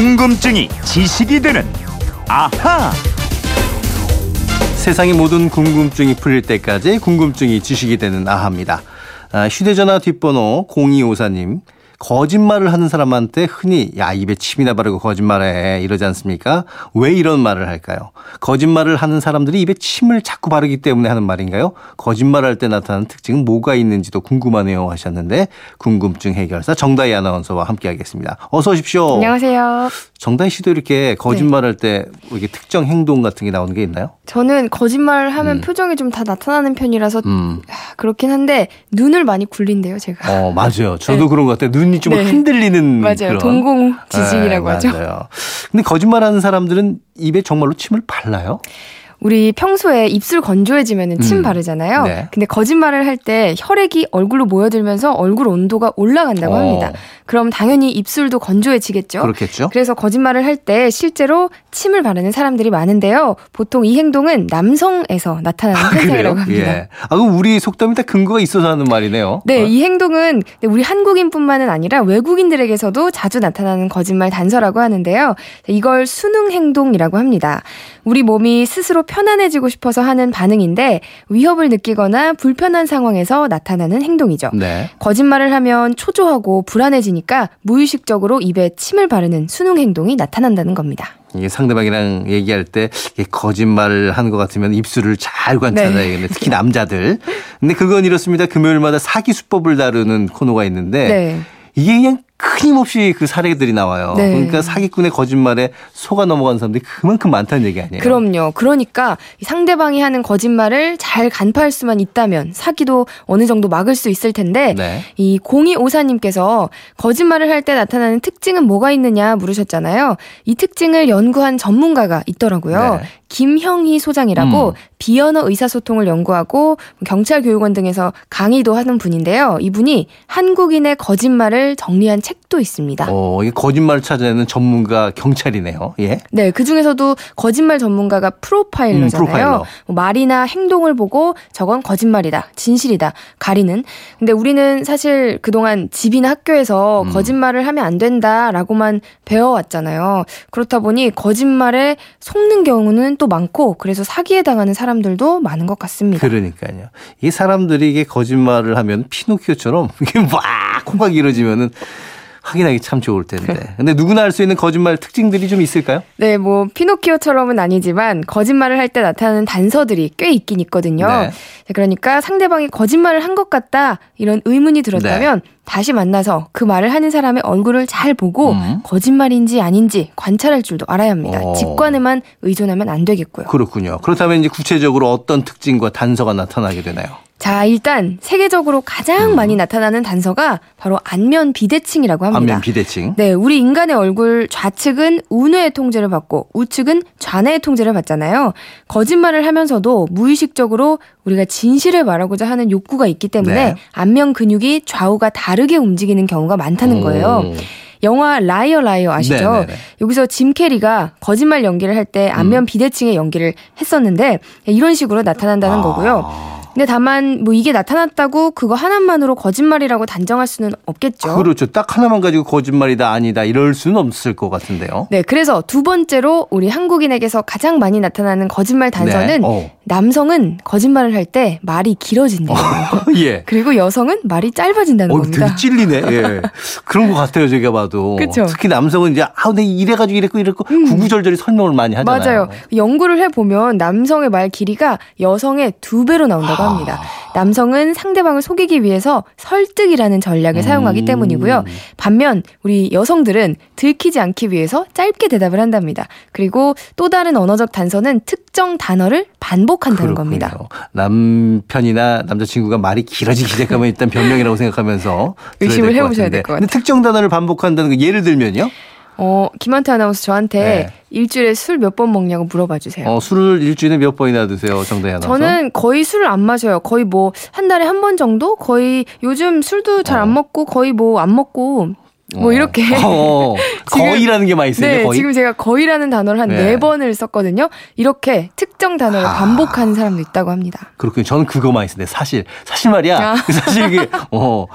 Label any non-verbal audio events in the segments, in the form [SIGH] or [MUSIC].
궁금증이 지식이 되는 아하. 세상의 모든 궁금증이 풀릴 때까지 궁금증이 지식이 되는 아하입니다. 아, 휴대전화 뒷번호 0254님. 거짓말을 하는 사람한테 흔히 야 입에 침이나 바르고 거짓말해 이러지 않습니까? 왜 이런 말을 할까요? 거짓말을 하는 사람들이 입에 침을 자꾸 바르기 때문에 하는 말인가요? 거짓말할 때 나타나는 특징은 뭐가 있는지도 궁금하네요 하셨는데 궁금증 해결사 정다희 아나운서와 함께하겠습니다. 어서 오십시오. 안녕하세요. 정다희 씨도 이렇게 거짓말할 때 이렇게 특정 행동 같은 게 나오는 게 있나요? 저는 거짓말 하면 음. 표정이 좀 다 나타나는 편이라서 음. 하, 그렇긴 한데 눈을 많이 굴린대요, 제가. 어 맞아요. 저도 네. 그런 것 같아요. 눈이 좀 네. 흔들리는 맞아요. 그런. 동공 지진이라고 네, 하죠. 맞아요. 근데 거짓말하는 사람들은 입에 정말로 침을 발라요? 우리 평소에 입술 건조해지면 침 음. 바르잖아요. 네. 근데 거짓말을 할 때 혈액이 얼굴로 모여들면서 얼굴 온도가 올라간다고 어. 합니다. 그럼 당연히 입술도 건조해지겠죠. 그렇겠죠. 그래서 거짓말을 할 때 실제로 침을 바르는 사람들이 많은데요. 보통 이 행동은 남성에서 나타나는 현상이라고 합니다. 예. 아, 그럼 우리 속담이 다 근거가 있어서 하는 말이네요. 네, 어? 이 행동은 우리 한국인뿐만은 아니라 외국인들에게서도 자주 나타나는 거짓말 단서라고 하는데요. 이걸 수능 행동이라고 합니다. 우리 몸이 스스로 편안해지고 싶어서 하는 반응인데 위협을 느끼거나 불편한 상황에서 나타나는 행동이죠. 네. 거짓말을 하면 초조하고 불안해지니까 무의식적으로 입에 침을 바르는 수능 행동이 나타난다는 겁니다. 이게 상대방이랑 얘기할 때 거짓말을 하는 것 같으면 입술을 잘 관찰해야겠네. 특히 남자들. 근데 그건 이렇습니다. 금요일마다 사기 수법을 다루는 코너가 있는데 네. 이게 그냥 끊임없이 그 사례들이 나와요. 네. 그러니까 사기꾼의 거짓말에 속아 넘어간 사람들이 그만큼 많다는 얘기 아니에요. 그럼요. 그러니까 이 상대방이 하는 거짓말을 잘 간파할 수만 있다면 사기도 어느 정도 막을 수 있을 텐데 네. 이 0254님께서 거짓말을 할 때 나타나는 특징은 뭐가 있느냐 물으셨잖아요. 이 특징을 연구한 전문가가 있더라고요. 네. 김형희 소장이라고 음. 비언어 의사소통을 연구하고 경찰 교육원 등에서 강의도 하는 분인데요. 이분이 한국인의 거짓말을 정리한 책도 있습니다. 어, 이게 거짓말을 찾아내는 전문가 경찰이네요. 예. 네, 그 중에서도 거짓말 전문가가 프로파일러잖아요. 음, 프로파일러. 뭐 말이나 행동을 보고 저건 거짓말이다, 진실이다, 가리는. 근데 우리는 사실 그동안 집이나 학교에서 음. 거짓말을 하면 안 된다라고만 배워왔잖아요. 그렇다 보니 거짓말에 속는 경우는 또 많고 그래서 사기에 당하는 사람들도 많은 것 같습니다. 그러니까요. 이 사람들이 이게 거짓말을 하면 피노키오처럼 [LAUGHS] 이게 막 코가 길어지면은 확인하기 참 좋을 텐데. 근데 누구나 할 수 있는 거짓말 특징들이 좀 있을까요? 네, 뭐 피노키오처럼은 아니지만 거짓말을 할 때 나타나는 단서들이 꽤 있긴 있거든요. 네. 자, 그러니까 상대방이 거짓말을 한 것 같다 이런 의문이 들었다면 네. 다시 만나서 그 말을 하는 사람의 얼굴을 잘 보고 음. 거짓말인지 아닌지 관찰할 줄도 알아야 합니다. 어. 직관에만 의존하면 안 되겠고요. 그렇군요. 그렇다면 이제 구체적으로 어떤 특징과 단서가 나타나게 되나요? 자, 일단 세계적으로 가장 많이 나타나는 단서가 바로 안면 비대칭이라고 합니다. 음. 안면 비대칭. 네, 우리 인간의 얼굴 좌측은 우뇌의 통제를 받고 우측은 좌뇌의 통제를 받잖아요. 거짓말을 하면서도 무의식적으로 우리가 진실을 말하고자 하는 욕구가 있기 때문에 네. 안면 근육이 좌우가 다르게 움직이는 경우가 많다는 거예요. 오. 영화 라이어 라이어 아시죠? 네네네. 여기서 짐 캐리가 거짓말 연기를 할때 음. 안면 비대칭의 연기를 했었는데 이런 식으로 나타난다는 아. 거고요. 근데 다만 뭐 이게 나타났다고 그거 하나만으로 거짓말이라고 단정할 수는 없겠죠. 그렇죠. 딱 하나만 가지고 거짓말이다 아니다 이럴 수는 없을 것 같은데요. 네, 그래서 두 번째로 우리 한국인에게서 가장 많이 나타나는 거짓말 단서는 네. 어. 남성은 거짓말을 할 때 말이 길어진대요. [LAUGHS] 예. 그리고 여성은 말이 짧아진다는 어, 겁니다. 되게 찔리네. 예. [LAUGHS] 그런 것 같아요, 제가 봐도. 그쵸? 음. 특히 남성은 이제, 아, 내 이래가지고 이랬고 이랬고, 구구절절히 설명을 많이 하잖아요. 맞아요. 연구를 해보면 남성의 말 길이가 여성의 두 배로 나온다고 합니다. 남성은 상대방을 속이기 위해서 설득이라는 전략을 사용하기 음. 때문이고요. 반면 우리 여성들은 들키지 않기 위해서 짧게 대답을 한답니다. 그리고 또 다른 언어적 단서는 특정 단어를 반복 한다는 그렇군요. 겁니다. 남편이나 남자친구가 말이 길어지기 시작하면 일단 변명이라고 생각하면서 의심을 해보셔야 같은데. 될것 근데 특정 단어를 반복한다는 거 예를 들면요. 어, 김한태 아나운서 저한테 네. 일주일에 술 몇 번 먹냐고 물어봐 주세요. 어, 술을 일주일에 몇 번이나 드세요, 정다희 아나운서? 저는 거의 술을 안 마셔요. 거의 뭐 한 달에 한 번 정도? 거의 요즘 술도 잘안 어. 먹고 거의 뭐 안 먹고 뭐 어. 이렇게. 어, [LAUGHS] 지금- 거의라는 게 많이 쓰죠, 네, 거의. 지금 제가 거의라는 단어를 한 네. 네 번을 썼거든요. 이렇게 특정 단어를 아. 반복하는 사람도 있다고 합니다. 그렇군요. 저는 그거 많이 쓰는데 사실 사실 말이야. 아. [LAUGHS] 사실 이게 어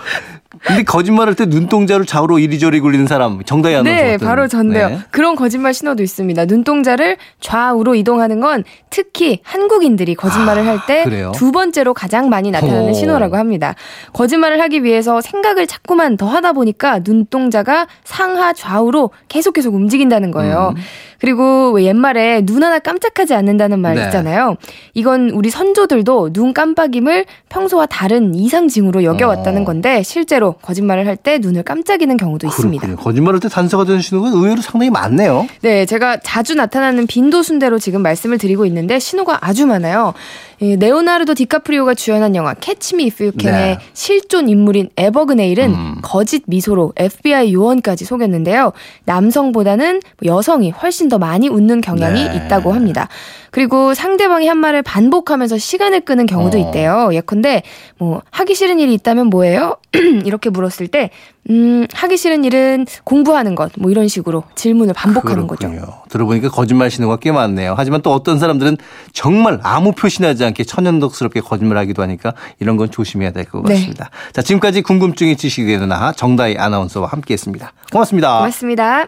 근데 거짓말할 때 눈동자를 좌우로 이리저리 굴리는 사람 정다희 아나운서 네, 바로 전데요. 네. 그런 거짓말 신호도 있습니다. 눈동자를 좌우로 이동하는 건 특히 한국인들이 거짓말을 할때 아? 두 번째로 가장 많이 나타나는 오. 신호라고 합니다. 거짓말을 하기 위해서 생각을 자꾸만 더 하다 보니까 눈동자가 상하 좌우로 계속 계속 움직인다는 거예요. 음. 그리고 왜 옛말에 눈 하나 깜짝하지 않는다는 말 네. 있잖아요. 이건 우리 선조들도 눈 깜빡임을 평소와 다른 이상 징후로 여겨왔다는 어. 건데 실제로 거짓말을 할 때 눈을 깜짝이는 경우도 있습니다. 그렇군요. 거짓말할 때 단서가 되는 신호가 의외로 상당히 많네요. 네, 제가 자주 나타나는 빈도 순대로 지금 말씀을 드리고 있는데 신호가 아주 많아요. 이 레오나르도 디카프리오가 주연한 영화 캐치 미 이프 유 캔의 네. 실존 인물인 에버그네일은 음. 거짓 미소로 FBI 요원까지 속였는데요. 남성보다는 여성이 훨씬 더 많이 웃는 경향이 네. 있다고 합니다. 그리고 상대방이 한 말을 반복하면서 시간을 끄는 경우도 어. 있대요. 예컨대 뭐 하기 싫은 일이 있다면 뭐예요? [CLEARS THROAT] 이렇게 물었을 때 음, 하기 싫은 일은 공부하는 것 뭐 이런 식으로 질문을 반복하는 거죠. 그렇군요. 들어보니까 거짓말 신호가 꽤 많네요. 하지만 또 어떤 사람들은 정말 아무 표시나지 않게 천연덕스럽게 거짓말하기도 하니까 이런 건 조심해야 될것 네. 같습니다. 자, 지금까지 궁금증이 지식이 되는 아하 정다희 아나운서와 함께했습니다. 고맙습니다. 고맙습니다.